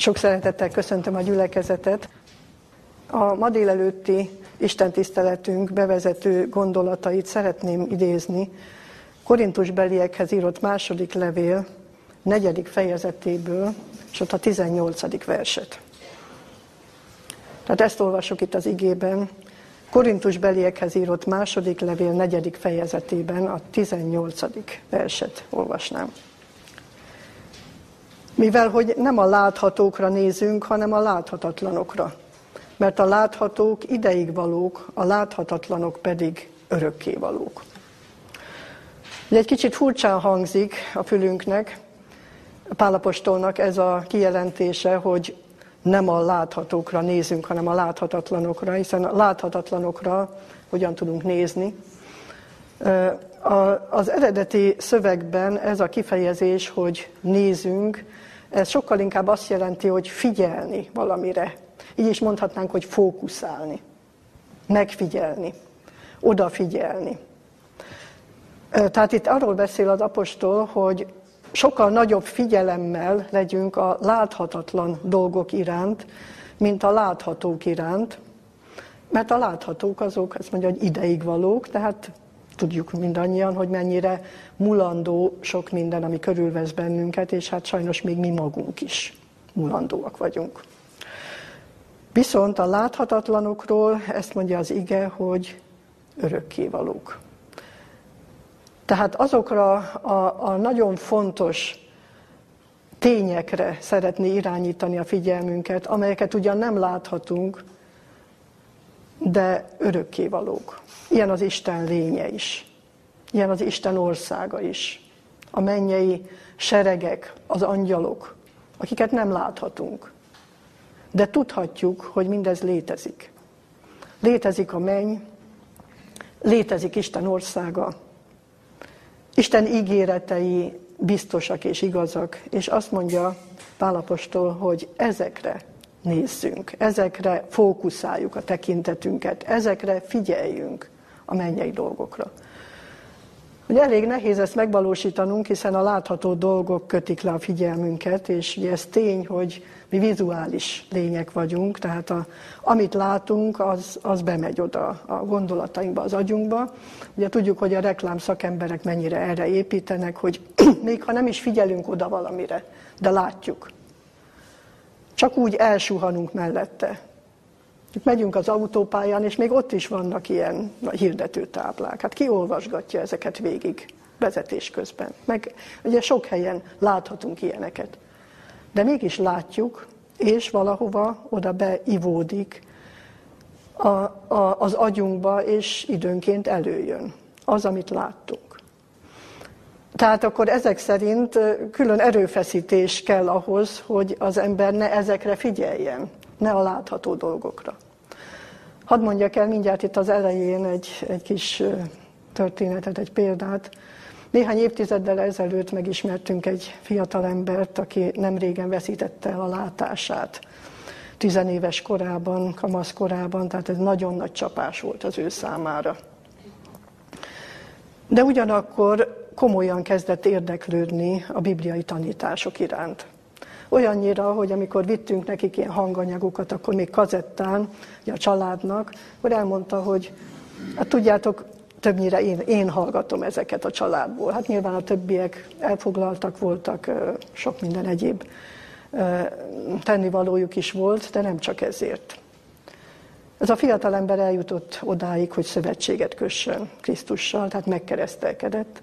Sok szeretettel köszöntöm a gyülekezetet. A ma délelőtti istentiszteletünk bevezető gondolatait szeretném idézni Korintus beliekhez írott második levél negyedik fejezetéből, és ott a 18. verset. Tehát ezt olvasok itt az igében. Korintus beliekhez írott második levél negyedik fejezetében a 18. verset olvasnám. Mivel, hogy nem a láthatókra nézünk, hanem a láthatatlanokra. Mert a láthatók ideig valók, a láthatatlanok pedig örökké valók. egy kicsit furcsán hangzik a fülünknek, Pálapostolnak ez a kijelentése, hogy nem a láthatókra nézünk, hanem a láthatatlanokra, hiszen a láthatatlanokra hogyan tudunk nézni. Az eredeti szövegben ez a kifejezés, hogy nézünk, ez sokkal inkább azt jelenti, hogy figyelni valamire. Így is mondhatnánk, hogy fókuszálni, megfigyelni, odafigyelni. Tehát itt arról beszél az apostol, hogy sokkal nagyobb figyelemmel legyünk a láthatatlan dolgok iránt, mint a láthatók iránt, mert a láthatók azok, ezt mondja, hogy ideig valók, tehát tudjuk mindannyian, hogy mennyire mulandó sok minden, ami körülvesz bennünket, és hát sajnos még mi magunk is mulandóak vagyunk. Viszont a láthatatlanokról ezt mondja az ige, hogy örökkévalók. Tehát azokra a, a nagyon fontos tényekre szeretné irányítani a figyelmünket, amelyeket ugyan nem láthatunk, de örökkévalók. Ilyen az Isten lénye is. Ilyen az Isten országa is. A mennyei seregek, az angyalok, akiket nem láthatunk. De tudhatjuk, hogy mindez létezik. Létezik a menny, létezik Isten országa, Isten ígéretei biztosak és igazak, és azt mondja Pálapostól, hogy ezekre nézzünk, ezekre fókuszáljuk a tekintetünket, ezekre figyeljünk a mennyei dolgokra. Ugye elég nehéz ezt megvalósítanunk, hiszen a látható dolgok kötik le a figyelmünket, és ugye ez tény, hogy mi vizuális lények vagyunk, tehát a, amit látunk, az, az bemegy oda a gondolatainkba, az agyunkba. Ugye tudjuk, hogy a reklám szakemberek mennyire erre építenek, hogy még ha nem is figyelünk oda valamire, de látjuk. Csak úgy elsuhanunk mellette. Megyünk az autópályán, és még ott is vannak ilyen hirdetőtáblák. Hát ki olvasgatja ezeket végig vezetés közben? Meg ugye sok helyen láthatunk ilyeneket. De mégis látjuk, és valahova oda beivódik a, a, az agyunkba, és időnként előjön az, amit láttunk. Tehát akkor ezek szerint külön erőfeszítés kell ahhoz, hogy az ember ne ezekre figyeljen, ne a látható dolgokra. Hadd mondjak el mindjárt itt az elején egy, egy kis történetet, egy példát. Néhány évtizeddel ezelőtt megismertünk egy fiatal embert, aki nem régen veszítette el a látását. Tizenéves korában, kamasz korában, tehát ez nagyon nagy csapás volt az ő számára. De ugyanakkor komolyan kezdett érdeklődni a bibliai tanítások iránt. Olyannyira, hogy amikor vittünk nekik ilyen hanganyagokat, akkor még kazettán, a családnak, akkor elmondta, hogy hát tudjátok, többnyire én, én hallgatom ezeket a családból. Hát nyilván a többiek elfoglaltak voltak, sok minden egyéb tennivalójuk is volt, de nem csak ezért. Ez a fiatal ember eljutott odáig, hogy szövetséget kössön Krisztussal, tehát megkeresztelkedett.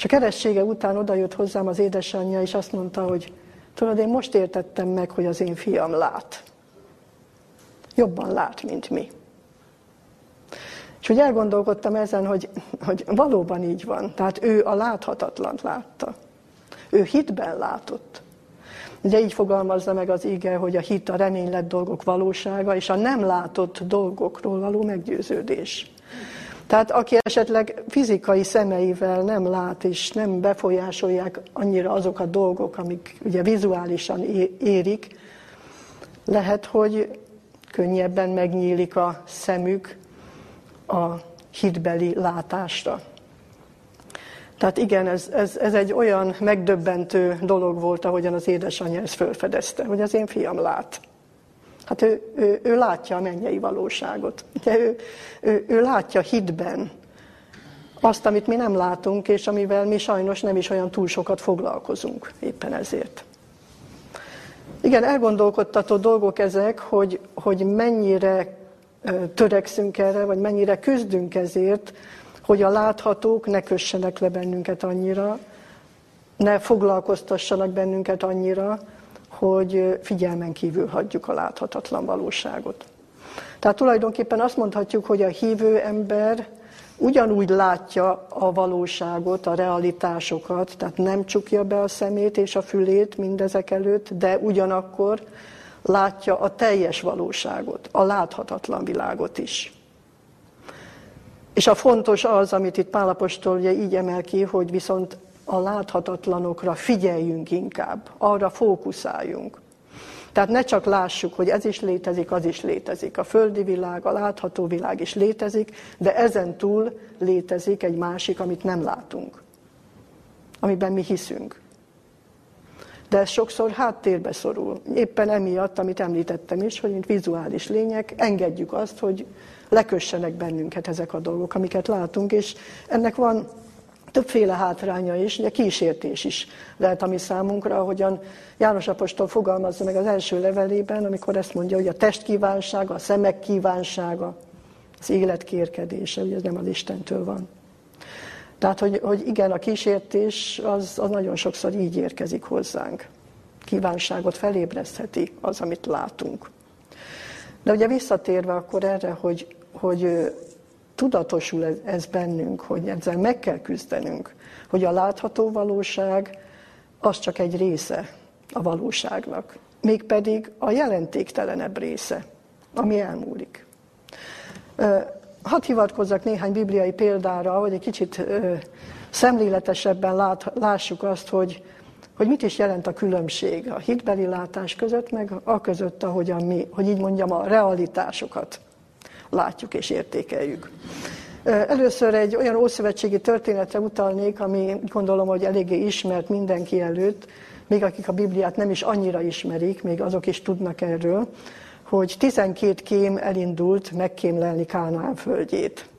És a keressége után odajött hozzám az édesanyja, és azt mondta, hogy tudod, én most értettem meg, hogy az én fiam lát. Jobban lát, mint mi. És hogy elgondolkodtam ezen, hogy, hogy valóban így van. Tehát ő a láthatatlant látta. Ő hitben látott. Ugye így fogalmazza meg az ige, hogy a hit a reménylett dolgok valósága, és a nem látott dolgokról való meggyőződés. Tehát aki esetleg fizikai szemeivel nem lát, és nem befolyásolják annyira azok a dolgok, amik ugye vizuálisan érik, lehet, hogy könnyebben megnyílik a szemük a hitbeli látásra. Tehát igen, ez, ez, ez egy olyan megdöbbentő dolog volt, ahogyan az édesanyja ezt fölfedezte, hogy az én fiam lát. Hát ő, ő, ő látja a mennyei valóságot. Ugye ő, ő, ő látja hitben azt, amit mi nem látunk, és amivel mi sajnos nem is olyan túl sokat foglalkozunk éppen ezért. Igen, elgondolkodtató dolgok ezek, hogy, hogy mennyire törekszünk erre, vagy mennyire küzdünk ezért, hogy a láthatók ne kössenek le bennünket annyira, ne foglalkoztassanak bennünket annyira, hogy figyelmen kívül hagyjuk a láthatatlan valóságot. Tehát tulajdonképpen azt mondhatjuk, hogy a hívő ember ugyanúgy látja a valóságot, a realitásokat, tehát nem csukja be a szemét és a fülét mindezek előtt, de ugyanakkor látja a teljes valóságot, a láthatatlan világot is. És a fontos az, amit itt Pálapostól ugye így emel ki, hogy viszont a láthatatlanokra figyeljünk inkább, arra fókuszáljunk. Tehát ne csak lássuk, hogy ez is létezik, az is létezik. A földi világ, a látható világ is létezik, de ezen túl létezik egy másik, amit nem látunk, amiben mi hiszünk. De ez sokszor háttérbe szorul. Éppen emiatt, amit említettem is, hogy mint vizuális lények, engedjük azt, hogy lekössenek bennünket ezek a dolgok, amiket látunk, és ennek van többféle hátránya is, ugye kísértés is lehet a mi számunkra, ahogyan János Apostol fogalmazza meg az első levelében, amikor ezt mondja, hogy a test kívánsága, a szemek kívánsága, az élet kérkedése, ugye ez nem az Istentől van. Tehát, hogy, hogy igen, a kísértés az, az nagyon sokszor így érkezik hozzánk. Kívánságot felébresztheti az, amit látunk. De ugye visszatérve akkor erre, hogy, hogy tudatosul ez, ez bennünk, hogy ezzel meg kell küzdenünk, hogy a látható valóság az csak egy része a valóságnak, mégpedig a jelentéktelenebb része, ami elmúlik. Hadd hivatkozzak néhány bibliai példára, hogy egy kicsit szemléletesebben lát, lássuk azt, hogy, hogy mit is jelent a különbség a hitbeli látás között, meg a között, ahogyan mi, hogy így mondjam, a realitásokat látjuk és értékeljük. Először egy olyan ószövetségi történetre utalnék, ami gondolom, hogy eléggé ismert mindenki előtt, még akik a Bibliát nem is annyira ismerik, még azok is tudnak erről, hogy 12 kém elindult megkémlelni Kánaán földjét.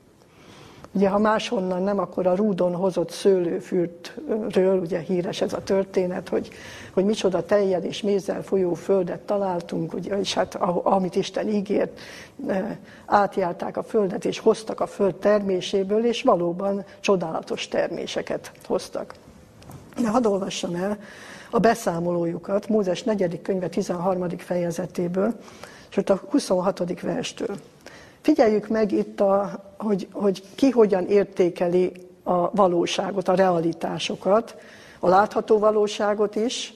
Ugye, ha máshonnan nem, akkor a rúdon hozott szőlőfürtről, ugye híres ez a történet, hogy, hogy micsoda teljed és mézzel folyó földet találtunk, ugye, és hát amit Isten ígért, e, átjárták a földet, és hoztak a föld terméséből, és valóban csodálatos terméseket hoztak. De hadd olvassam el a beszámolójukat, Mózes 4. könyve 13. fejezetéből, és a 26. verstől. Figyeljük meg itt, a, hogy, hogy ki hogyan értékeli a valóságot, a realitásokat, a látható valóságot is,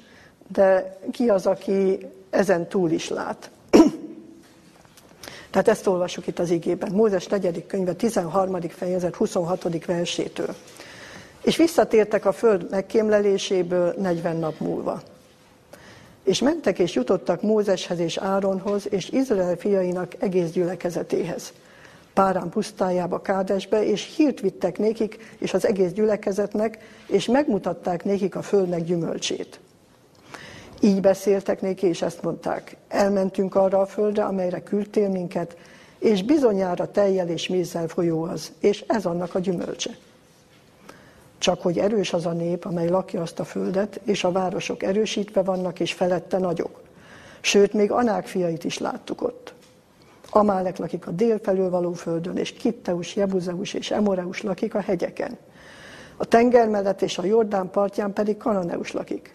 de ki az, aki ezen túl is lát. Tehát ezt olvasjuk itt az igében. Mózes 4. könyve 13. fejezet 26. versétől. És visszatértek a föld megkémleléséből 40 nap múlva. És mentek és jutottak Mózeshez és Áronhoz, és Izrael fiainak egész gyülekezetéhez. Párán pusztájába, Kádesbe, és hírt vittek nékik, és az egész gyülekezetnek, és megmutatták nékik a földnek gyümölcsét. Így beszéltek néki, és ezt mondták, elmentünk arra a földre, amelyre küldtél minket, és bizonyára teljel és mézzel folyó az, és ez annak a gyümölcse. Csak hogy erős az a nép, amely lakja azt a földet, és a városok erősítve vannak, és felette nagyok. Sőt, még Anák fiait is láttuk ott. Amálek lakik a dél felől való földön, és Kitteus, Jebuzeus és Emoreus lakik a hegyeken. A tenger mellett és a Jordán partján pedig Kananeus lakik.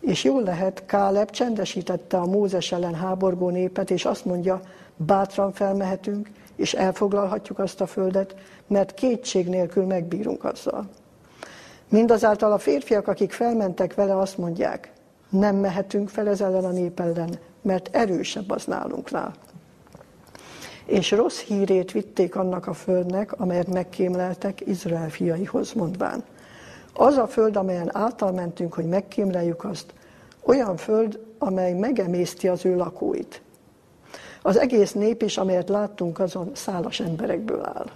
És jól lehet, Káleb csendesítette a Mózes ellen háborgó népet, és azt mondja, bátran felmehetünk, és elfoglalhatjuk azt a földet, mert kétség nélkül megbírunk azzal. Mindazáltal a férfiak, akik felmentek vele, azt mondják, nem mehetünk fel ez ellen a nép ellen, mert erősebb az nálunknál. És rossz hírét vitték annak a földnek, amelyet megkémleltek Izrael fiaihoz mondván. Az a föld, amelyen által mentünk, hogy megkémleljük azt, olyan föld, amely megemészti az ő lakóit. Az egész nép is, amelyet láttunk, azon szálas emberekből áll.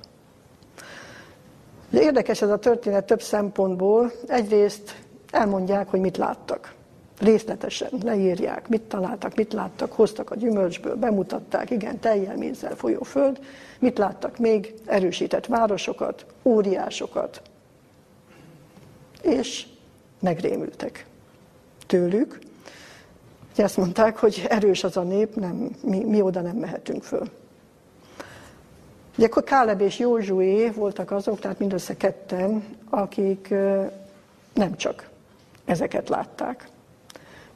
Érdekes ez a történet több szempontból. Egyrészt elmondják, hogy mit láttak. Részletesen leírják, mit találtak, mit láttak, hoztak a gyümölcsből, bemutatták, igen, teljel mézzel folyó föld. Mit láttak még? Erősített városokat, óriásokat. És megrémültek tőlük. Ugye azt mondták, hogy erős az a nép, nem, mi, mi oda nem mehetünk föl. Ugye akkor Káleb és Józsué voltak azok, tehát mindössze ketten, akik nem csak ezeket látták.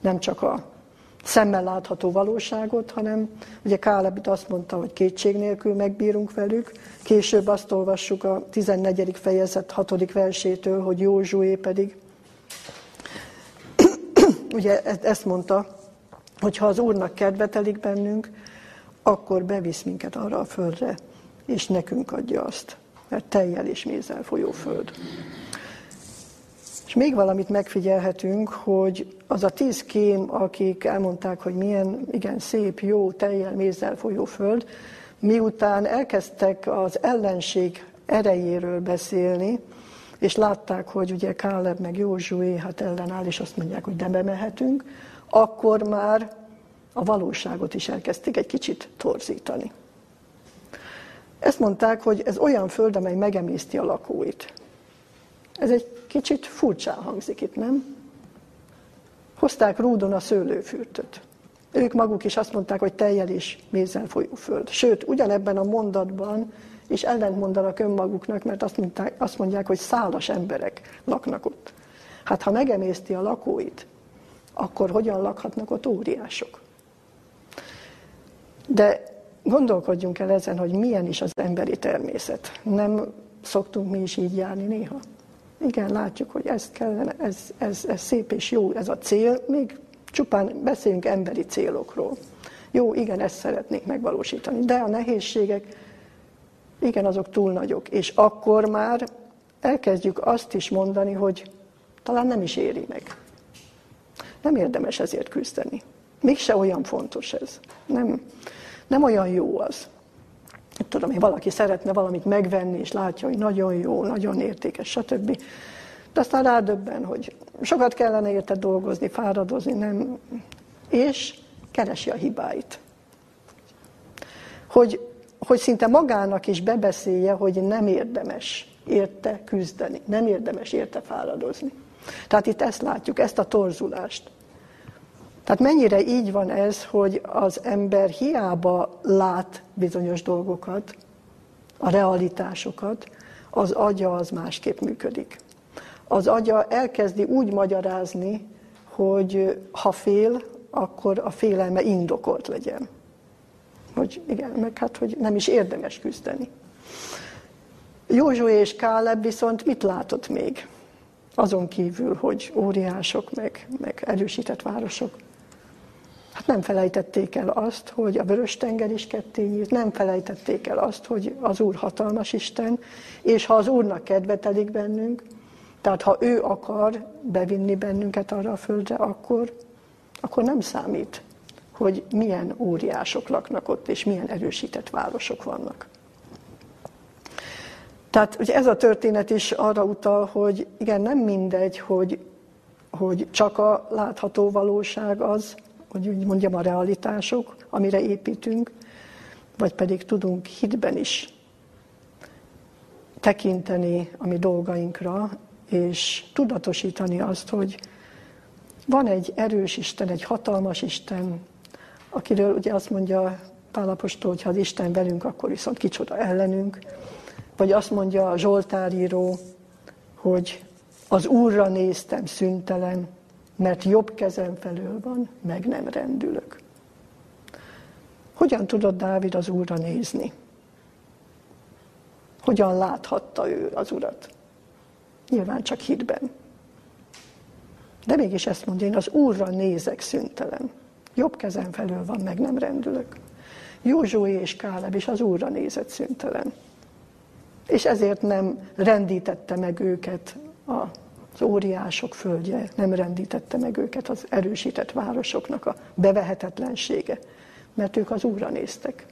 Nem csak a szemmel látható valóságot, hanem ugye Káleb azt mondta, hogy kétség nélkül megbírunk velük. Később azt olvassuk a 14. fejezet 6. versétől, hogy Józsué pedig ugye ezt mondta, hogy ha az Úrnak kedvetelik bennünk, akkor bevisz minket arra a földre, és nekünk adja azt, mert teljel és mézzel folyó föld. És még valamit megfigyelhetünk, hogy az a tíz kém, akik elmondták, hogy milyen igen szép, jó, teljel mézzel folyó föld, miután elkezdtek az ellenség erejéről beszélni, és látták, hogy ugye Káleb meg Józsué hát ellenáll, és azt mondják, hogy de bemehetünk, akkor már a valóságot is elkezdték egy kicsit torzítani. Ezt mondták, hogy ez olyan föld, amely megemészti a lakóit. Ez egy kicsit furcsán hangzik itt, nem? Hozták rúdon a szőlőfürtöt. Ők maguk is azt mondták, hogy teljel is mézzel folyó föld. Sőt, ugyanebben a mondatban is ellentmondanak önmaguknak, mert azt, mondták, azt mondják, hogy szálas emberek laknak ott. Hát ha megemészti a lakóit, akkor hogyan lakhatnak ott óriások? De gondolkodjunk el ezen, hogy milyen is az emberi természet. Nem szoktunk mi is így járni néha? Igen, látjuk, hogy ez kellene, ez, ez, ez szép és jó, ez a cél, még csupán beszéljünk emberi célokról. Jó, igen, ezt szeretnék megvalósítani, de a nehézségek, igen, azok túl nagyok. És akkor már elkezdjük azt is mondani, hogy talán nem is éri meg. Nem érdemes ezért küzdeni. Mégse olyan fontos ez. Nem, nem olyan jó az. Tudom hogy valaki szeretne valamit megvenni, és látja, hogy nagyon jó, nagyon értékes, stb. De aztán rádöbben, hogy sokat kellene érte dolgozni, fáradozni, nem. És keresi a hibáit. Hogy, hogy szinte magának is bebeszélje, hogy nem érdemes érte küzdeni, nem érdemes érte fáradozni. Tehát itt ezt látjuk, ezt a torzulást. Tehát mennyire így van ez, hogy az ember hiába lát bizonyos dolgokat, a realitásokat, az agya az másképp működik. Az agya elkezdi úgy magyarázni, hogy ha fél, akkor a félelme indokolt legyen. Hogy igen, meg hát, hogy nem is érdemes küzdeni. Józsué és Káleb viszont mit látott még? Azon kívül, hogy óriások, meg, meg erősített városok. Hát nem felejtették el azt, hogy a vörös tenger is ketté nyílt, nem felejtették el azt, hogy az Úr hatalmas Isten, és ha az Úrnak kedvetelik bennünk, tehát ha ő akar bevinni bennünket arra a földre, akkor, akkor nem számít, hogy milyen óriások laknak ott, és milyen erősített városok vannak. Tehát ugye ez a történet is arra utal, hogy igen, nem mindegy, hogy, hogy csak a látható valóság az, hogy úgy mondjam, a realitások, amire építünk, vagy pedig tudunk hitben is tekinteni a mi dolgainkra, és tudatosítani azt, hogy van egy erős Isten, egy hatalmas Isten, akiről ugye azt mondja Pálapostól, hogy ha az Isten velünk, akkor viszont kicsoda ellenünk. Vagy azt mondja a Zsoltáríró, hogy az Úrra néztem szüntelen, mert jobb kezem felől van, meg nem rendülök. Hogyan tudott Dávid az Úrra nézni? Hogyan láthatta ő az Urat? Nyilván csak hitben. De mégis ezt mondja, én az Úrra nézek szüntelen. Jobb kezem felől van, meg nem rendülök. Józsué és Káleb is az Úrra nézett szüntelen. És ezért nem rendítette meg őket a az óriások földje nem rendítette meg őket az erősített városoknak a bevehetetlensége, mert ők az Úrra néztek.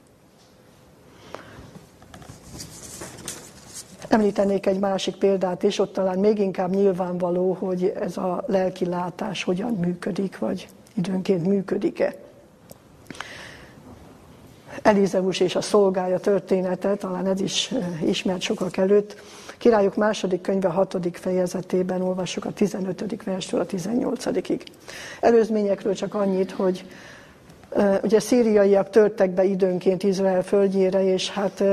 Említenék egy másik példát is, ott talán még inkább nyilvánvaló, hogy ez a lelki látás hogyan működik, vagy időnként működik-e. Elizeus és a szolgája története, talán ez is ismert sokak előtt. Királyok második könyve hatodik fejezetében olvassuk a 15. verstől a 18-ig. Előzményekről csak annyit, hogy ugye szíriaiak törtek be időnként Izrael földjére, és hát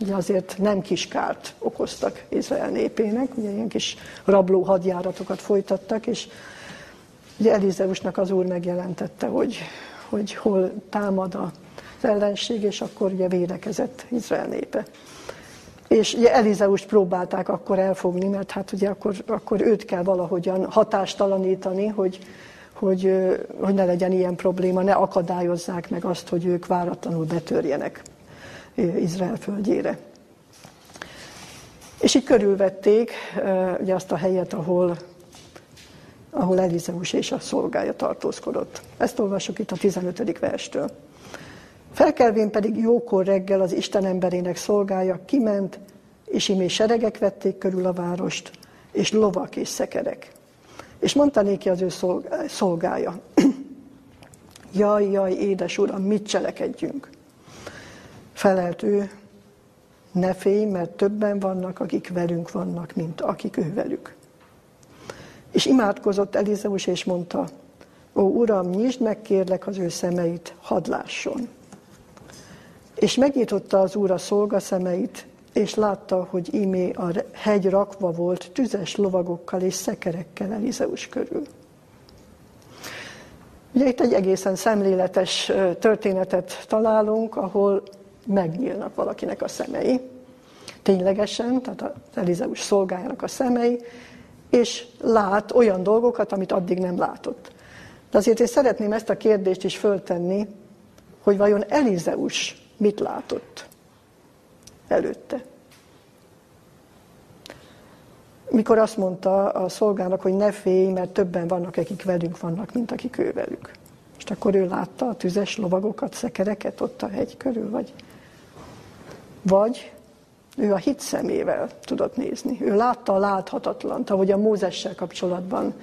ugye azért nem kis kárt okoztak Izrael népének, ugye ilyen kis rabló hadjáratokat folytattak, és ugye Elizeusnak az úr megjelentette, hogy, hogy hol támad az ellenség, és akkor ugye védekezett Izrael népe. És ugye Elizeust próbálták akkor elfogni, mert hát ugye akkor, akkor őt kell valahogyan hatástalanítani, hogy, hogy, hogy ne legyen ilyen probléma, ne akadályozzák meg azt, hogy ők váratlanul betörjenek Izrael földjére. És így körülvették ugye azt a helyet, ahol, ahol Elizeus és a szolgája tartózkodott. Ezt olvassuk itt a 15. verstől. Felkelvén pedig jókor reggel az Isten emberének szolgája kiment, és imé seregek vették körül a várost, és lovak és szekerek. És mondta néki az ő szolgája, jaj, jaj, édes uram, mit cselekedjünk? Felelt ő, ne félj, mert többen vannak, akik velünk vannak, mint akik ő velük. És imádkozott Elizeus, és mondta, ó Uram, nyisd meg kérlek az ő szemeit, hadd lásson. És megnyitotta az Úr a szolga szemeit, és látta, hogy imé a hegy rakva volt tüzes lovagokkal és szekerekkel Elizeus körül. Ugye itt egy egészen szemléletes történetet találunk, ahol megnyílnak valakinek a szemei, ténylegesen, tehát az Elizeus szolgájának a szemei, és lát olyan dolgokat, amit addig nem látott. De azért én szeretném ezt a kérdést is föltenni, hogy vajon Elizeus mit látott előtte. Mikor azt mondta a szolgának, hogy ne félj, mert többen vannak, akik velünk vannak, mint akik ő velük. És akkor ő látta a tüzes lovagokat, szekereket ott a hegy körül, vagy vagy ő a hit szemével tudott nézni. Ő látta a láthatatlant, ahogy a Mózessel kapcsolatban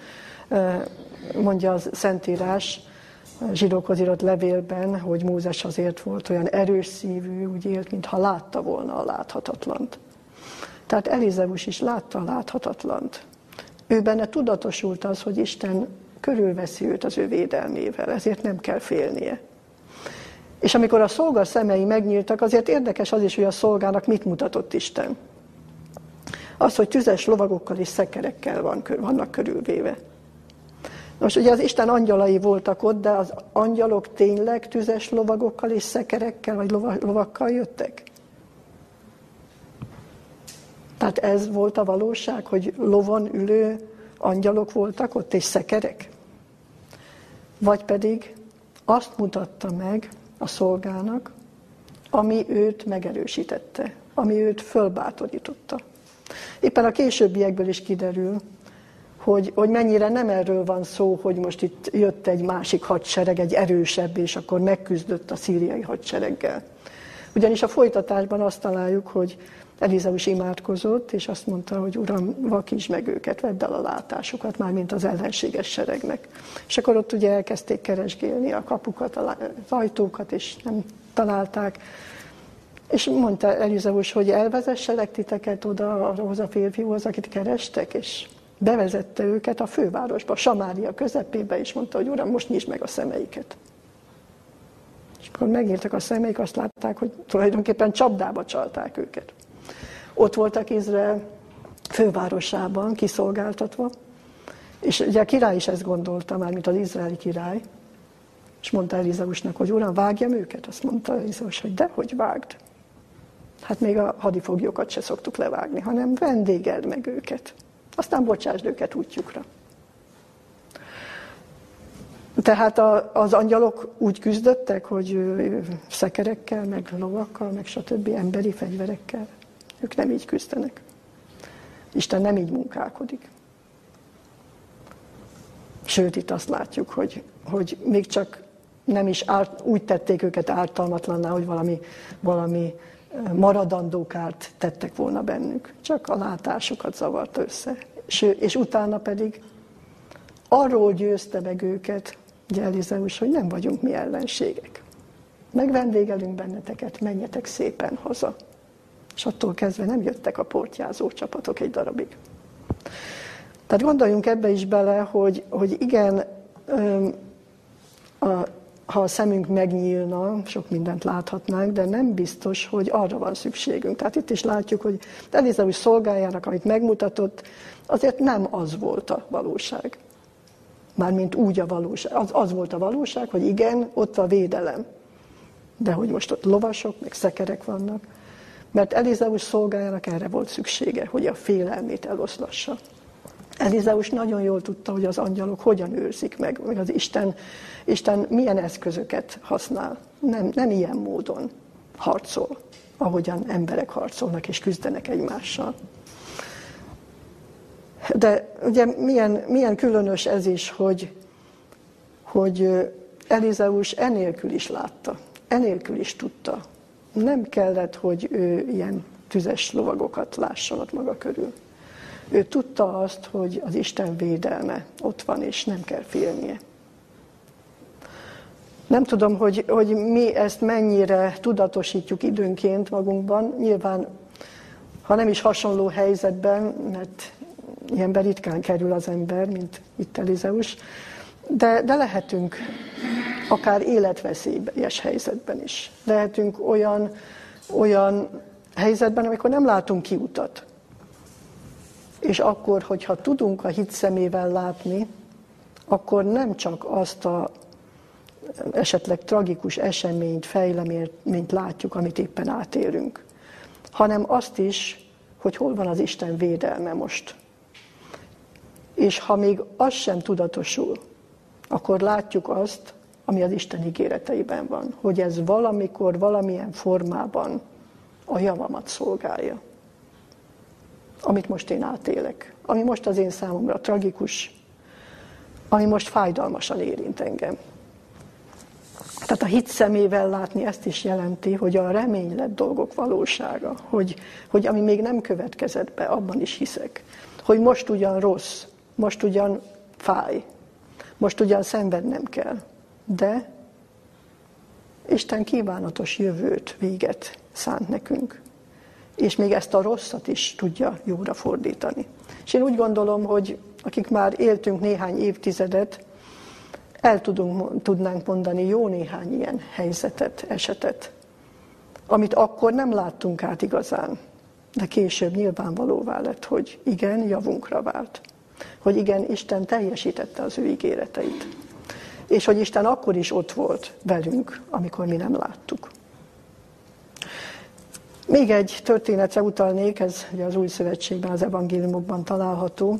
mondja az Szentírás, a zsidókhoz írott levélben, hogy Mózes azért volt olyan erős szívű, úgy élt, mintha látta volna a láthatatlant. Tehát Elizeus is látta a láthatatlant. Ő benne tudatosult az, hogy Isten körülveszi őt az ő védelmével, ezért nem kell félnie. És amikor a szolga szemei megnyíltak, azért érdekes az is, hogy a szolgának mit mutatott Isten. Az, hogy tüzes lovagokkal és szekerekkel van, vannak körülvéve. Most ugye az Isten angyalai voltak ott, de az angyalok tényleg tüzes lovagokkal és szekerekkel, vagy lovakkal jöttek? Tehát ez volt a valóság, hogy lovon ülő angyalok voltak ott, és szekerek? Vagy pedig azt mutatta meg, a szolgának, ami őt megerősítette, ami őt fölbátorította. Éppen a későbbiekből is kiderül, hogy, hogy mennyire nem erről van szó, hogy most itt jött egy másik hadsereg, egy erősebb, és akkor megküzdött a szíriai hadsereggel. Ugyanis a folytatásban azt találjuk, hogy Elizeus imádkozott, és azt mondta, hogy Uram, vakíts meg őket, vedd el a látásukat, már mint az ellenséges seregnek. És akkor ott ugye elkezdték keresgélni a kapukat, az ajtókat, és nem találták. És mondta Elizeus, hogy elvezesselek titeket oda ahhoz a férfihoz, akit kerestek, és bevezette őket a fővárosba, Samária közepébe, és mondta, hogy Uram, most nyisd meg a szemeiket. És akkor megnyíltak a szemeik, azt látták, hogy tulajdonképpen csapdába csalták őket. Ott voltak Izrael fővárosában, kiszolgáltatva, és ugye a király is ezt gondolta már, mint az izraeli király, és mondta Elizeusnak, hogy uram, vágjam őket? Azt mondta Elizeus, hogy dehogy vágd. Hát még a hadifoglyokat se szoktuk levágni, hanem vendégeld meg őket. Aztán bocsásd őket útjukra. Tehát a, az angyalok úgy küzdöttek, hogy szekerekkel, meg lovakkal, meg stb. emberi fegyverekkel. Ők nem így küzdenek. Isten nem így munkálkodik. Sőt, itt azt látjuk, hogy, hogy még csak nem is árt, úgy tették őket ártalmatlanná, hogy valami, valami maradandó kárt tettek volna bennük. Csak a látásukat zavart össze. És, és utána pedig arról győzte meg őket, ugye Elizeus, hogy nem vagyunk mi ellenségek. Megvendégelünk benneteket, menjetek szépen haza. És attól kezdve nem jöttek a portyázó csapatok egy darabig. Tehát gondoljunk ebbe is bele, hogy, hogy igen, a, ha a szemünk megnyílna, sok mindent láthatnánk, de nem biztos, hogy arra van szükségünk. Tehát itt is látjuk, hogy Elizeus szolgájának, amit megmutatott, azért nem az volt a valóság. Mármint úgy a valóság. Az, az volt a valóság, hogy igen, ott a védelem. De hogy most ott lovasok, meg szekerek vannak. Mert Elizeus szolgájának erre volt szüksége, hogy a félelmét eloszlassa. Elizeus nagyon jól tudta, hogy az angyalok hogyan őrzik meg, meg az Isten, Isten milyen eszközöket használ. Nem, nem ilyen módon harcol, ahogyan emberek harcolnak és küzdenek egymással. De ugye milyen, milyen különös ez is, hogy, hogy Elizeus enélkül is látta, enélkül is tudta. Nem kellett, hogy ő ilyen tüzes lovagokat lásson ott maga körül. Ő tudta azt, hogy az Isten védelme ott van, és nem kell félnie. Nem tudom, hogy, hogy mi ezt mennyire tudatosítjuk időnként magunkban. Nyilván, ha nem is hasonló helyzetben, mert ilyenben ritkán kerül az ember, mint itt Elizeus, de, de lehetünk akár életveszélyes helyzetben is. Lehetünk olyan, olyan helyzetben, amikor nem látunk kiutat. És akkor, hogyha tudunk a hit szemével látni, akkor nem csak azt a esetleg tragikus eseményt, fejleményt látjuk, amit éppen átérünk, hanem azt is, hogy hol van az Isten védelme most. És ha még az sem tudatosul, akkor látjuk azt, ami az Isten ígéreteiben van, hogy ez valamikor, valamilyen formában a javamat szolgálja amit most én átélek, ami most az én számomra tragikus, ami most fájdalmasan érint engem. Tehát a hit szemével látni ezt is jelenti, hogy a reménylett dolgok valósága, hogy, hogy ami még nem következett be, abban is hiszek. Hogy most ugyan rossz, most ugyan fáj, most ugyan szenvednem kell, de Isten kívánatos jövőt, véget szánt nekünk és még ezt a rosszat is tudja jóra fordítani. És én úgy gondolom, hogy akik már éltünk néhány évtizedet, el tudunk, tudnánk mondani jó néhány ilyen helyzetet, esetet, amit akkor nem láttunk át igazán, de később nyilvánvalóvá lett, hogy igen, javunkra vált. Hogy igen, Isten teljesítette az ő ígéreteit. És hogy Isten akkor is ott volt velünk, amikor mi nem láttuk. Még egy történetre utalnék, ez ugye az Új Szövetségben, az evangéliumokban található.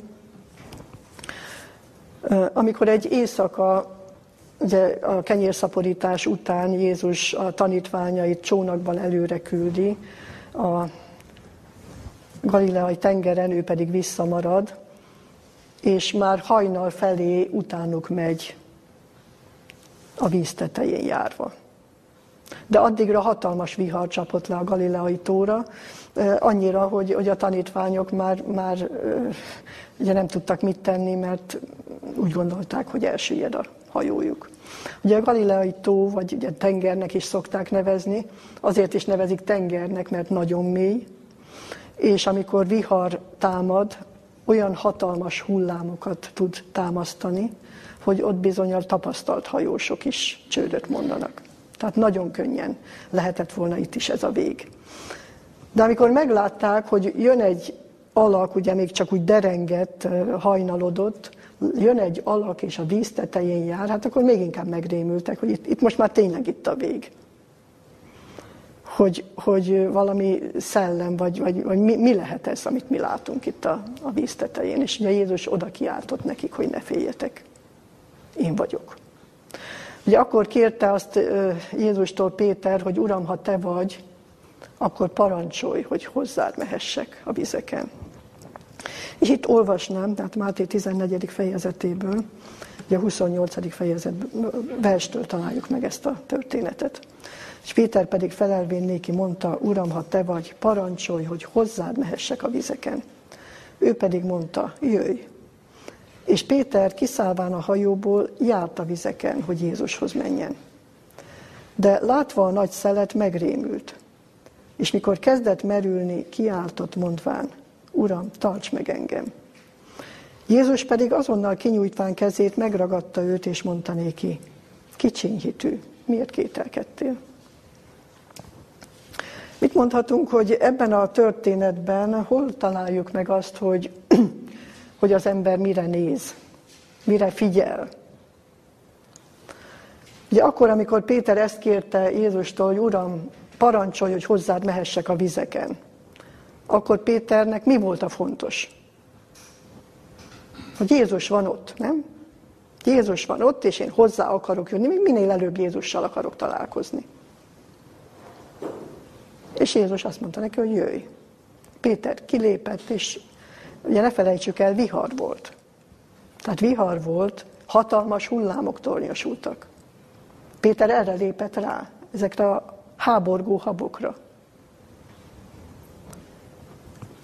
Amikor egy éjszaka, ugye a kenyérszaporítás után Jézus a tanítványait csónakban előre küldi, a Galileai tengeren, ő pedig visszamarad, és már hajnal felé utánuk megy a víz tetején járva. De addigra hatalmas vihar csapott le a Galileai tóra, annyira, hogy, hogy a tanítványok már, már ugye nem tudtak mit tenni, mert úgy gondolták, hogy elsüllyed a hajójuk. Ugye a Galileai tó, vagy ugye tengernek is szokták nevezni, azért is nevezik tengernek, mert nagyon mély, és amikor vihar támad, olyan hatalmas hullámokat tud támasztani, hogy ott bizonyal tapasztalt hajósok is csődöt mondanak. Tehát nagyon könnyen lehetett volna itt is ez a vég. De amikor meglátták, hogy jön egy alak, ugye még csak úgy derengett, hajnalodott, jön egy alak és a víz tetején jár, hát akkor még inkább megrémültek, hogy itt, itt most már tényleg itt a vég. Hogy, hogy valami szellem, vagy, vagy, vagy mi, mi lehet ez, amit mi látunk itt a, a víz tetején. És ugye Jézus oda kiáltott nekik, hogy ne féljetek. Én vagyok. Ugye akkor kérte azt Jézustól Péter, hogy Uram, ha te vagy, akkor parancsolj, hogy hozzád mehessek a vizeken. És itt olvasnám, tehát Máté 14. fejezetéből, Ugye a 28. fejezet verstől találjuk meg ezt a történetet. És Péter pedig felelvén néki mondta, Uram, ha te vagy, parancsolj, hogy hozzád mehessek a vizeken. Ő pedig mondta, jöjj. És Péter kiszállván a hajóból járt a vizeken, hogy Jézushoz menjen. De látva a nagy szelet, megrémült. És mikor kezdett merülni, kiáltott mondván, Uram, tarts meg engem. Jézus pedig azonnal kinyújtván kezét megragadta őt, és mondta néki, kicsinyhitű, miért kételkedtél? Mit mondhatunk, hogy ebben a történetben hol találjuk meg azt, hogy, hogy az ember mire néz, mire figyel? Ugye akkor, amikor Péter ezt kérte Jézustól, hogy Uram, parancsolj, hogy hozzád mehessek a vizeken, akkor Péternek mi volt a fontos? Hogy Jézus van ott, nem? Jézus van ott, és én hozzá akarok jönni, még minél előbb Jézussal akarok találkozni. És Jézus azt mondta neki, hogy jöjj. Péter kilépett, és ugye ne felejtsük el, vihar volt. Tehát vihar volt, hatalmas hullámok tornyosultak. Péter erre lépett rá, ezekre a háborgó habokra.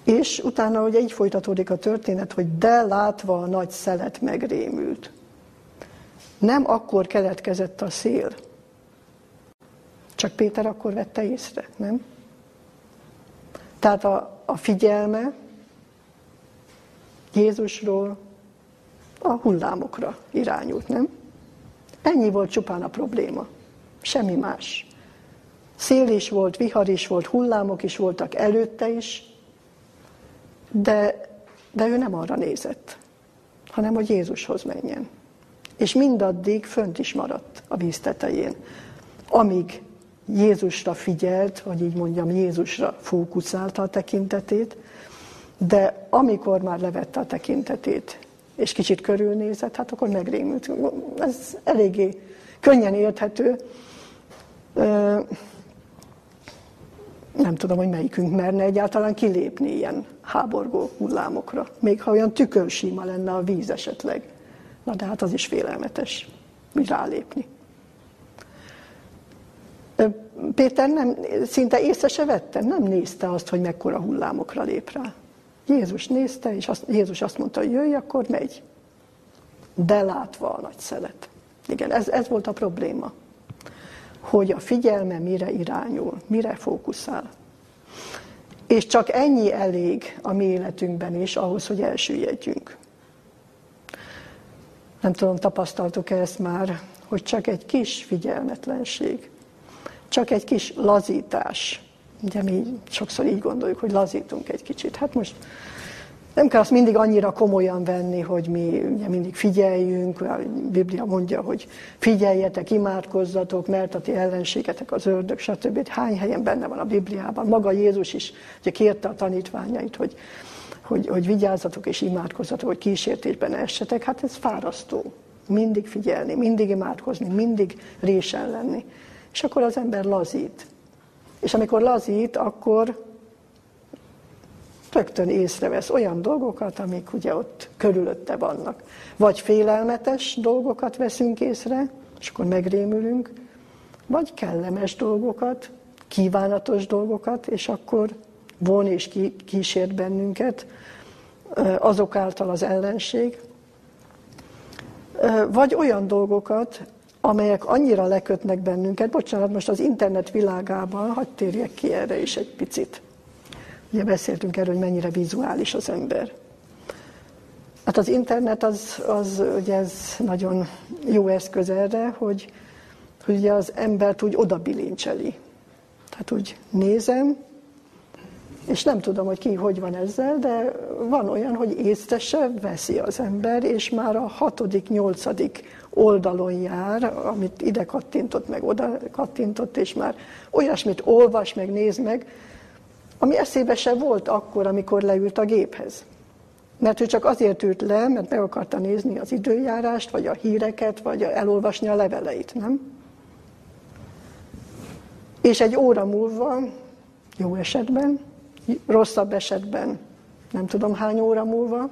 És utána ugye így folytatódik a történet, hogy de látva a nagy szelet megrémült. Nem akkor keletkezett a szél. Csak Péter akkor vette észre, nem? Tehát a, a figyelme Jézusról a hullámokra irányult, nem? Ennyi volt csupán a probléma. Semmi más. Szél is volt, vihar is volt, hullámok is voltak előtte is, de, de ő nem arra nézett, hanem hogy Jézushoz menjen. És mindaddig fönt is maradt a víz tetején, amíg Jézusra figyelt, vagy így mondjam, Jézusra fókuszálta a tekintetét, de amikor már levette a tekintetét, és kicsit körülnézett, hát akkor megrémült. Ez eléggé könnyen érthető. Nem tudom, hogy melyikünk merne egyáltalán kilépni ilyen háborgó hullámokra. Még ha olyan tükörsíma lenne a víz esetleg. Na de hát az is félelmetes, hogy rálépni. Péter nem, szinte észre se vette, nem nézte azt, hogy mekkora hullámokra lép rá. Jézus nézte, és azt, Jézus azt mondta, hogy jöjj, akkor megy. De látva a nagy szelet. Igen, ez, ez volt a probléma. Hogy a figyelme mire irányul, mire fókuszál. És csak ennyi elég a mi életünkben is ahhoz, hogy elsüllyedjünk. Nem tudom, tapasztaltuk ezt már, hogy csak egy kis figyelmetlenség, csak egy kis lazítás. Ugye mi sokszor így gondoljuk, hogy lazítunk egy kicsit. Hát most nem kell azt mindig annyira komolyan venni, hogy mi ugye mindig figyeljünk, a Biblia mondja, hogy figyeljetek, imádkozzatok, mert a ti ellenségetek az ördög, stb. Hány helyen benne van a Bibliában. Maga Jézus is ugye kérte a tanítványait, hogy, hogy, hogy vigyázzatok és imádkozzatok, hogy kísértésben essetek. Hát ez fárasztó. Mindig figyelni, mindig imádkozni, mindig résen lenni. És akkor az ember lazít. És amikor lazít, akkor rögtön észrevesz olyan dolgokat, amik ugye ott körülötte vannak. Vagy félelmetes dolgokat veszünk észre, és akkor megrémülünk, vagy kellemes dolgokat, kívánatos dolgokat, és akkor von és kísért bennünket azok által az ellenség. Vagy olyan dolgokat, amelyek annyira lekötnek bennünket. Bocsánat, most az internet világában, hagyd térjek ki erre is egy picit. Ugye beszéltünk erről, hogy mennyire vizuális az ember. Hát az internet az, az ugye ez nagyon jó eszköz erre, hogy, hogy ugye az embert úgy oda bilincseli. Tehát úgy nézem, és nem tudom, hogy ki hogy van ezzel, de van olyan, hogy észre se veszi az ember, és már a hatodik, nyolcadik oldalon jár, amit ide kattintott, meg oda kattintott, és már olyasmit olvas, meg néz meg, ami eszébe se volt akkor, amikor leült a géphez. Mert ő csak azért ült le, mert meg akarta nézni az időjárást, vagy a híreket, vagy elolvasni a leveleit, nem? És egy óra múlva, jó esetben, rosszabb esetben, nem tudom hány óra múlva,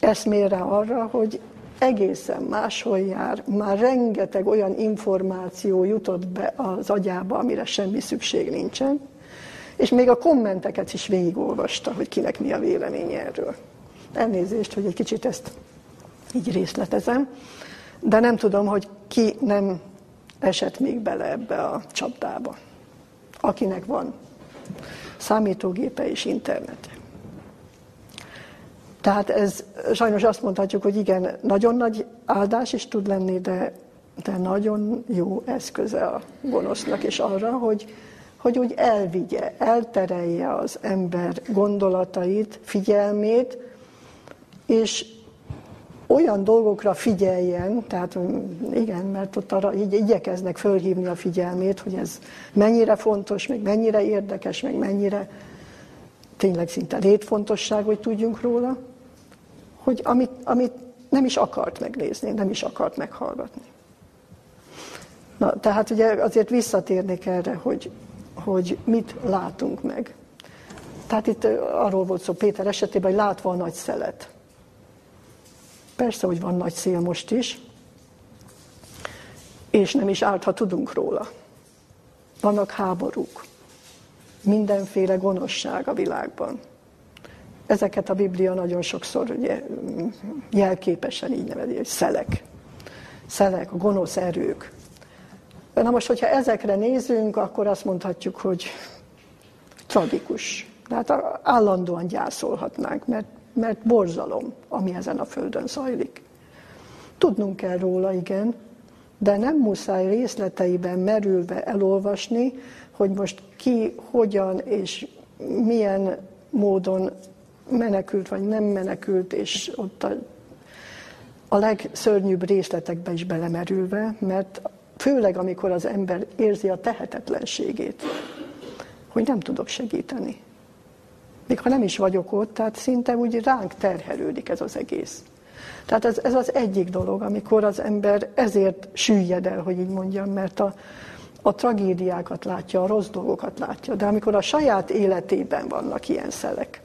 eszmél rá arra, hogy egészen máshol jár, már rengeteg olyan információ jutott be az agyába, amire semmi szükség nincsen, és még a kommenteket is végigolvasta, hogy kinek mi a vélemény erről. Elnézést, hogy egy kicsit ezt így részletezem, de nem tudom, hogy ki nem esett még bele ebbe a csapdába. Akinek van számítógépe és internete. Tehát ez sajnos azt mondhatjuk, hogy igen, nagyon nagy áldás is tud lenni, de, de nagyon jó eszköze a gonosznak, és arra, hogy, hogy úgy elvigye, elterelje az ember gondolatait, figyelmét, és olyan dolgokra figyeljen, tehát igen, mert ott arra így igyekeznek fölhívni a figyelmét, hogy ez mennyire fontos, meg mennyire érdekes, meg mennyire tényleg szinte létfontosság, hogy tudjunk róla, hogy amit, amit nem is akart megnézni, nem is akart meghallgatni. Na, tehát ugye azért visszatérnék erre, hogy, hogy mit látunk meg. Tehát itt arról volt szó Péter esetében, hogy látva a nagy szelet. Persze, hogy van nagy szél most is, és nem is árt, ha tudunk róla. Vannak háborúk, mindenféle gonoszság a világban. Ezeket a Biblia nagyon sokszor ugye, jelképesen így nevezi, hogy szelek. Szelek, a gonosz erők. Na most, hogyha ezekre nézünk, akkor azt mondhatjuk, hogy tragikus. Tehát állandóan gyászolhatnánk, mert, mert borzalom, ami ezen a földön zajlik. Tudnunk kell róla, igen, de nem muszáj részleteiben merülve elolvasni, hogy most ki, hogyan és milyen módon menekült vagy nem menekült, és ott a, a legszörnyűbb részletekbe is belemerülve, mert főleg amikor az ember érzi a tehetetlenségét, hogy nem tudok segíteni. Még ha nem is vagyok ott, tehát szinte úgy ránk terhelődik ez az egész. Tehát ez, ez az egyik dolog, amikor az ember ezért süllyed el, hogy így mondjam, mert a, a tragédiákat látja, a rossz dolgokat látja. De amikor a saját életében vannak ilyen szelek,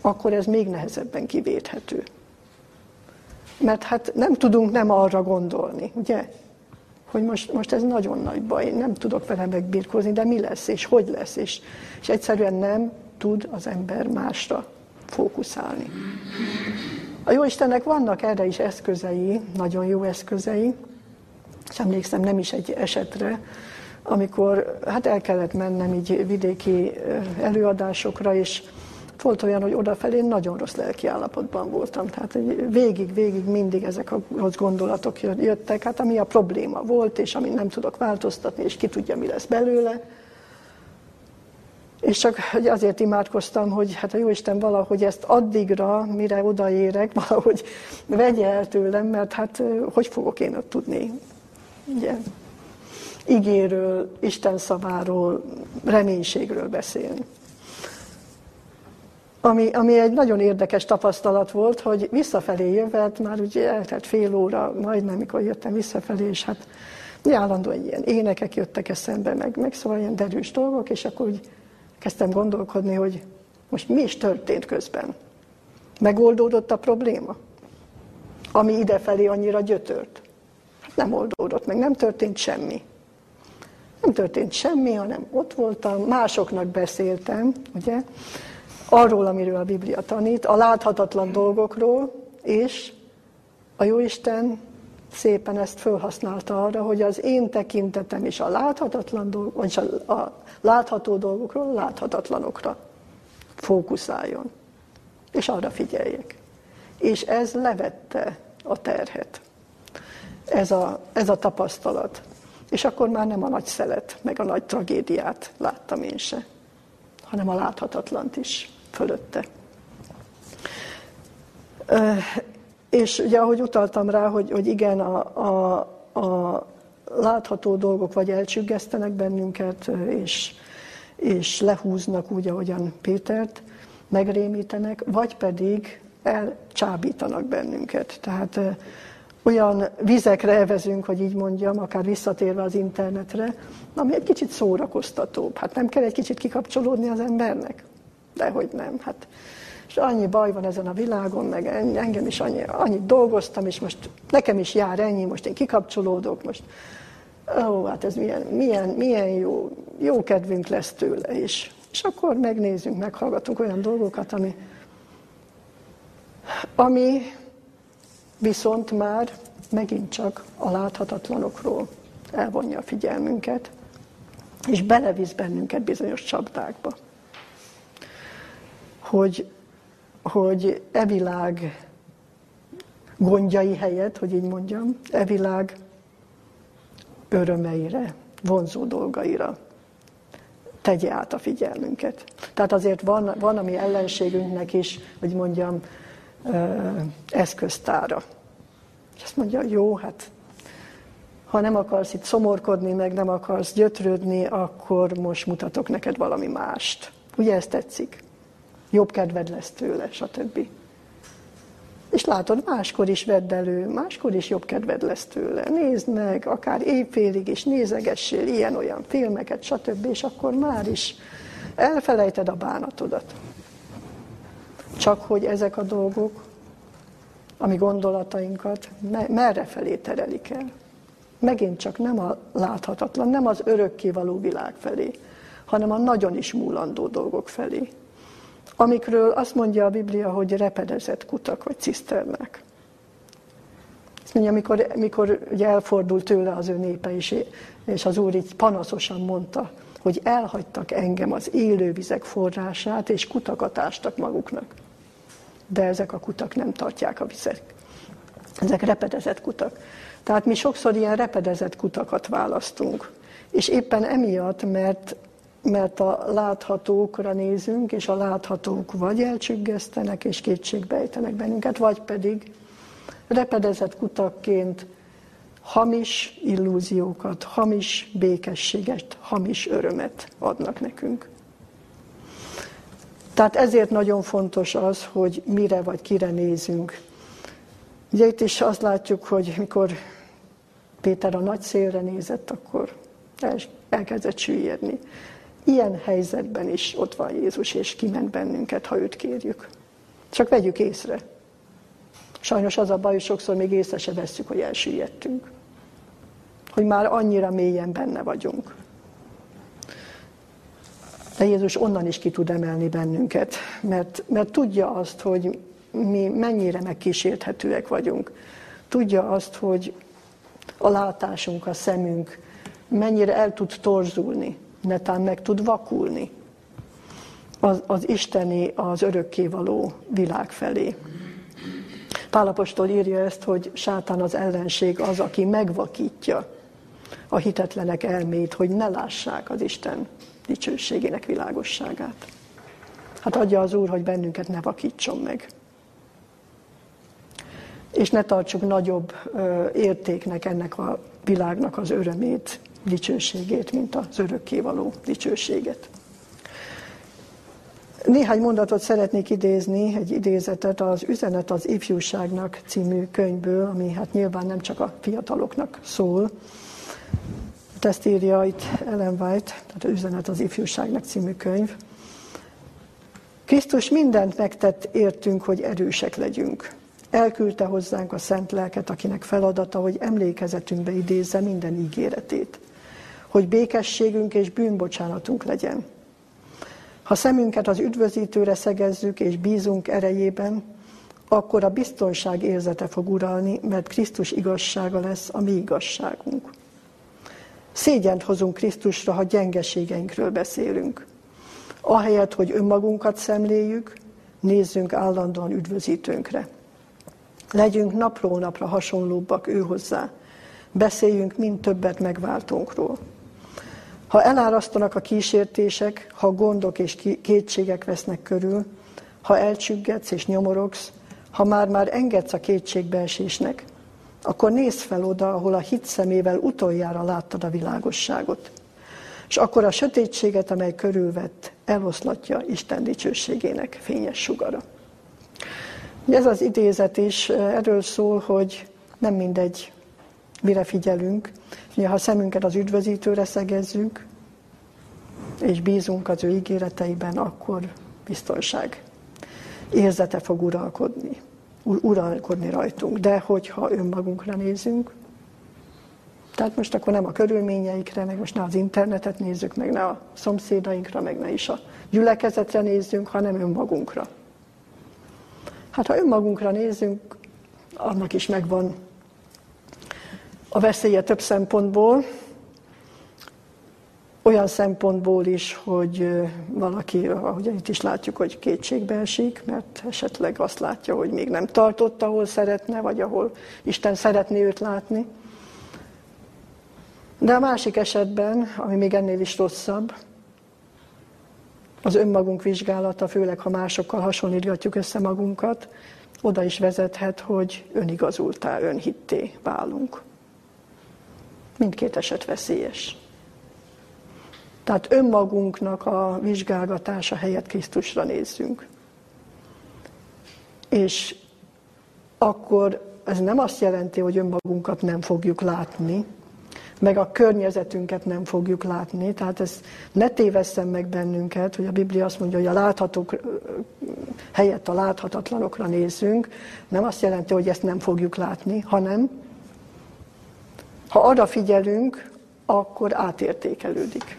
akkor ez még nehezebben kivéthető. Mert hát nem tudunk nem arra gondolni, ugye? Hogy most, most ez nagyon nagy baj, nem tudok vele megbirkózni, de mi lesz, és hogy lesz, és, és egyszerűen nem tud az ember másra fókuszálni. A jó Istennek vannak erre is eszközei, nagyon jó eszközei, és emlékszem nem is egy esetre, amikor hát el kellett mennem így vidéki előadásokra, és volt olyan, hogy odafelé nagyon rossz lelki állapotban voltam. Tehát végig, végig mindig ezek a rossz gondolatok jöttek, hát ami a probléma volt, és amit nem tudok változtatni, és ki tudja, mi lesz belőle. És csak azért imádkoztam, hogy hát a Jóisten valahogy ezt addigra, mire odaérek, valahogy vegye el tőlem, mert hát hogy fogok én ott tudni ugye, igéről, Isten szaváról, reménységről beszélni. Ami, ami egy nagyon érdekes tapasztalat volt, hogy visszafelé jövet, már ugye eltelt fél óra, majdnem, mikor jöttem visszafelé, és hát állandóan ilyen énekek jöttek eszembe, meg, meg szóval ilyen derűs dolgok, és akkor úgy kezdtem gondolkodni, hogy most mi is történt közben. Megoldódott a probléma, ami idefelé annyira gyötört. Hát nem oldódott meg, nem történt semmi. Nem történt semmi, hanem ott voltam, másoknak beszéltem, ugye, arról, amiről a Biblia tanít, a láthatatlan dolgokról, és a Jóisten szépen ezt felhasználta arra, hogy az én tekintetem is a láthatatlan dolgok, vagy a, a látható dolgokról a láthatatlanokra fókuszáljon, és arra figyeljek. És ez levette a terhet, ez a, ez a tapasztalat. És akkor már nem a nagy szelet, meg a nagy tragédiát láttam én se, hanem a láthatatlant is fölötte. És ugye, ahogy utaltam rá, hogy, hogy igen, a, a, a látható dolgok vagy elcsüggesztenek bennünket, és, és lehúznak úgy, ahogyan Pétert, megrémítenek, vagy pedig elcsábítanak bennünket. Tehát olyan vizekre evezünk, hogy így mondjam, akár visszatérve az internetre, ami egy kicsit szórakoztatóbb. Hát nem kell egy kicsit kikapcsolódni az embernek? Dehogy nem. Hát és annyi baj van ezen a világon, meg engem is annyi, annyit dolgoztam, és most nekem is jár ennyi, most én kikapcsolódok, most ó, hát ez milyen, milyen, milyen jó, jó kedvünk lesz tőle is. És akkor megnézzünk, meghallgatunk olyan dolgokat, ami, ami viszont már megint csak a láthatatlanokról elvonja a figyelmünket, és belevisz bennünket bizonyos csapdákba. Hogy, hogy e világ gondjai helyett, hogy így mondjam, e világ örömeire, vonzó dolgaira tegye át a figyelmünket. Tehát azért van, van a mi ellenségünknek is, hogy mondjam, eszköztára. És azt mondja, jó, hát ha nem akarsz itt szomorkodni, meg nem akarsz gyötrődni, akkor most mutatok neked valami mást. Ugye ez tetszik? Jobb kedved lesz tőle, stb. És látod, máskor is vedd elő, máskor is jobb kedved lesz tőle. Nézd meg, akár évfélig is nézegessél ilyen-olyan filmeket, stb. És akkor már is elfelejted a bánatodat. Csak hogy ezek a dolgok, ami gondolatainkat merre felé terelik el. Megint csak nem a láthatatlan, nem az örökkévaló világ felé, hanem a nagyon is múlandó dolgok felé amikről azt mondja a Biblia, hogy repedezett kutak vagy ciszternek. Azt mondja, amikor, amikor ugye elfordult tőle az ő népe is, és az Úr így panaszosan mondta, hogy elhagytak engem az élővizek forrását, és kutakat ástak maguknak. De ezek a kutak nem tartják a vizet. Ezek repedezett kutak. Tehát mi sokszor ilyen repedezett kutakat választunk. És éppen emiatt, mert mert a láthatókra nézünk, és a láthatók vagy elcsüggesztenek és kétségbejtenek bennünket, vagy pedig repedezett kutakként hamis illúziókat, hamis békességet, hamis örömet adnak nekünk. Tehát ezért nagyon fontos az, hogy mire vagy kire nézünk. Ugye itt is azt látjuk, hogy mikor Péter a nagy szélre nézett, akkor elkezdett süllyedni. Ilyen helyzetben is ott van Jézus, és kiment bennünket, ha őt kérjük. Csak vegyük észre. Sajnos az a baj, hogy sokszor még észre se vesszük, hogy elsüllyedtünk. Hogy már annyira mélyen benne vagyunk. De Jézus onnan is ki tud emelni bennünket, mert, mert tudja azt, hogy mi mennyire megkísérthetőek vagyunk. Tudja azt, hogy a látásunk, a szemünk mennyire el tud torzulni, netán meg tud vakulni az, az isteni, az örökkévaló világ felé. Pálapostól írja ezt, hogy sátán az ellenség az, aki megvakítja a hitetlenek elmét, hogy ne lássák az Isten dicsőségének világosságát. Hát adja az Úr, hogy bennünket ne vakítson meg. És ne tartsuk nagyobb értéknek ennek a világnak az örömét, dicsőségét, mint az örökkévaló dicsőséget. Néhány mondatot szeretnék idézni, egy idézetet az Üzenet az ifjúságnak című könyvből, ami hát nyilván nem csak a fiataloknak szól. Ezt írja itt Ellen White, tehát az Üzenet az ifjúságnak című könyv. Krisztus mindent megtett értünk, hogy erősek legyünk. Elküldte hozzánk a szent lelket, akinek feladata, hogy emlékezetünkbe idézze minden ígéretét hogy békességünk és bűnbocsánatunk legyen. Ha szemünket az üdvözítőre szegezzük és bízunk erejében, akkor a biztonság érzete fog uralni, mert Krisztus igazsága lesz a mi igazságunk. Szégyent hozunk Krisztusra, ha gyengeségeinkről beszélünk. Ahelyett, hogy önmagunkat szemléljük, nézzünk állandóan üdvözítőnkre. Legyünk napról napra hasonlóbbak ő hozzá. Beszéljünk mind többet megváltónkról. Ha elárasztanak a kísértések, ha gondok és kétségek vesznek körül, ha elcsüggetsz és nyomorogsz, ha már-már engedsz a kétségbeesésnek, akkor nézz fel oda, ahol a hit szemével utoljára láttad a világosságot. És akkor a sötétséget, amely körülvett, eloszlatja Isten dicsőségének fényes sugara. Ez az idézet is erről szól, hogy nem mindegy, mire figyelünk. Ugye, ha szemünket az üdvözítőre szegezzük, és bízunk az ő ígéreteiben, akkor biztonság. érzete fog uralkodni, uralkodni rajtunk. De hogyha önmagunkra nézünk, tehát most akkor nem a körülményeikre, meg most ne az internetet nézzük, meg ne a szomszédainkra, meg ne is a gyülekezetre nézzünk, hanem önmagunkra. Hát ha önmagunkra nézzünk, annak is megvan a veszélye több szempontból, olyan szempontból is, hogy valaki, ahogy itt is látjuk, hogy kétségbe esik, mert esetleg azt látja, hogy még nem tartott, ahol szeretne, vagy ahol Isten szeretné őt látni. De a másik esetben, ami még ennél is rosszabb, az önmagunk vizsgálata, főleg ha másokkal hasonlítgatjuk össze magunkat, oda is vezethet, hogy önigazultá, önhitté válunk. Mindkét eset veszélyes. Tehát önmagunknak a vizsgálgatása helyett Krisztusra nézzünk. És akkor ez nem azt jelenti, hogy önmagunkat nem fogjuk látni, meg a környezetünket nem fogjuk látni. Tehát ez ne tévesszem meg bennünket, hogy a Biblia azt mondja, hogy a láthatók helyett a láthatatlanokra nézzünk. Nem azt jelenti, hogy ezt nem fogjuk látni, hanem ha arra figyelünk, akkor átértékelődik.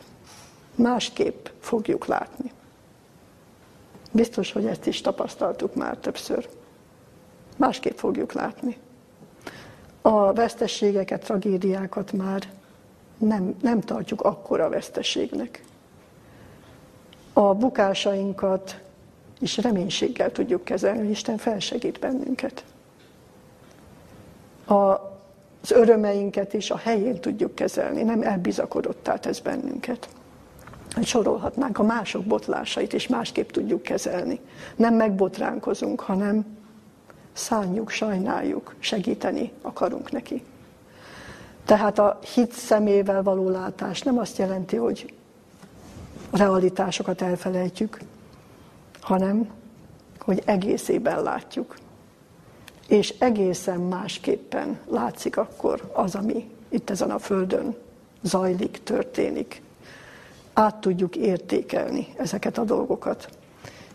Másképp fogjuk látni. Biztos, hogy ezt is tapasztaltuk már többször. Másképp fogjuk látni a vesztességeket, tragédiákat már nem, nem tartjuk akkora veszteségnek. A bukásainkat is reménységgel tudjuk kezelni, Isten felsegít bennünket. A, az örömeinket is a helyén tudjuk kezelni, nem elbizakodottá tesz bennünket. Sorolhatnánk a mások botlásait is másképp tudjuk kezelni. Nem megbotránkozunk, hanem szánjuk, sajnáljuk, segíteni akarunk neki. Tehát a hit szemével való látás nem azt jelenti, hogy a realitásokat elfelejtjük, hanem hogy egészében látjuk. És egészen másképpen látszik akkor az, ami itt ezen a földön zajlik, történik. Át tudjuk értékelni ezeket a dolgokat.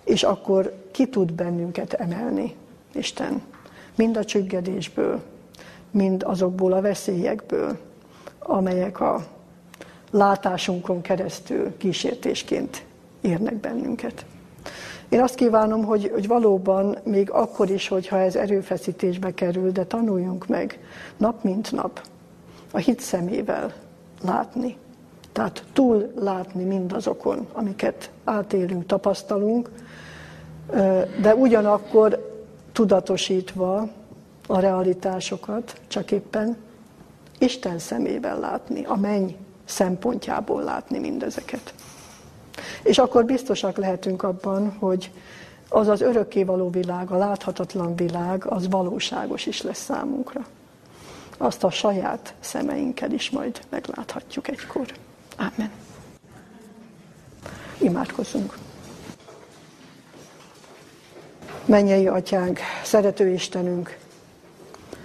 És akkor ki tud bennünket emelni Isten. Mind a csüggedésből, mind azokból a veszélyekből, amelyek a látásunkon keresztül kísértésként érnek bennünket. Én azt kívánom, hogy, hogy valóban még akkor is, hogyha ez erőfeszítésbe kerül, de tanuljunk meg nap mint nap a hit szemével látni. Tehát túl látni mindazokon, amiket átélünk, tapasztalunk, de ugyanakkor tudatosítva a realitásokat, csak éppen Isten szemében látni, a menny szempontjából látni mindezeket. És akkor biztosak lehetünk abban, hogy az az örökkévaló világ, a láthatatlan világ, az valóságos is lesz számunkra. Azt a saját szemeinkkel is majd megláthatjuk egykor. Amen. Imádkozzunk. Mennyei atyánk, szerető Istenünk,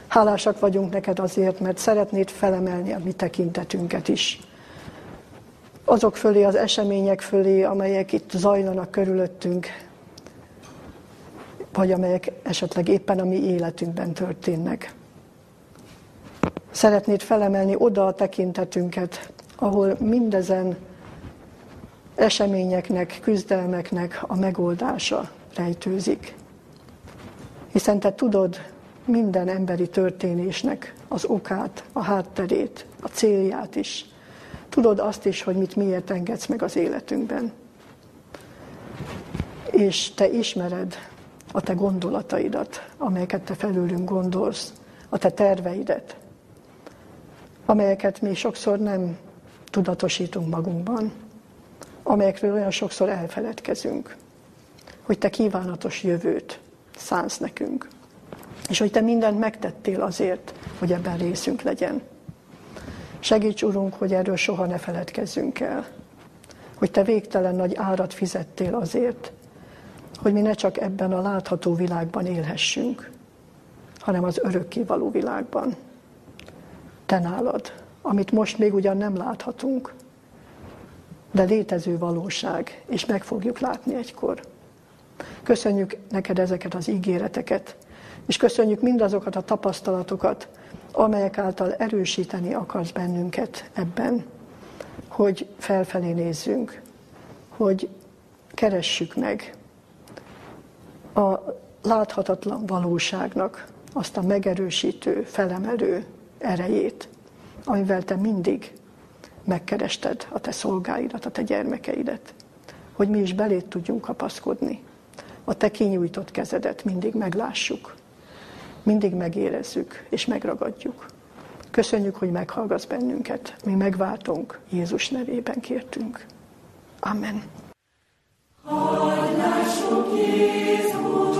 hálásak vagyunk neked azért, mert szeretnéd felemelni a mi tekintetünket is. Azok fölé, az események fölé, amelyek itt zajlanak körülöttünk, vagy amelyek esetleg éppen a mi életünkben történnek. Szeretnéd felemelni oda a tekintetünket, ahol mindezen eseményeknek, küzdelmeknek a megoldása rejtőzik hiszen te tudod minden emberi történésnek az okát, a hátterét, a célját is. Tudod azt is, hogy mit miért engedsz meg az életünkben. És te ismered a te gondolataidat, amelyeket te felülünk gondolsz, a te terveidet, amelyeket mi sokszor nem tudatosítunk magunkban, amelyekről olyan sokszor elfeledkezünk, hogy te kívánatos jövőt szánsz nekünk. És hogy Te mindent megtettél azért, hogy ebben részünk legyen. Segíts, Urunk, hogy erről soha ne feledkezzünk el. Hogy Te végtelen nagy árat fizettél azért, hogy mi ne csak ebben a látható világban élhessünk, hanem az örökkévaló világban. Te nálad, amit most még ugyan nem láthatunk, de létező valóság, és meg fogjuk látni egykor. Köszönjük neked ezeket az ígéreteket, és köszönjük mindazokat a tapasztalatokat, amelyek által erősíteni akarsz bennünket ebben, hogy felfelé nézzünk, hogy keressük meg a láthatatlan valóságnak azt a megerősítő, felemelő erejét, amivel te mindig megkerested a te szolgáidat, a te gyermekeidet, hogy mi is belét tudjunk kapaszkodni. A te kinyújtott kezedet mindig meglássuk, mindig megérezzük és megragadjuk. Köszönjük, hogy meghallgatsz bennünket. Mi megváltunk, Jézus nevében kértünk. Amen. Hallásuk Jézus!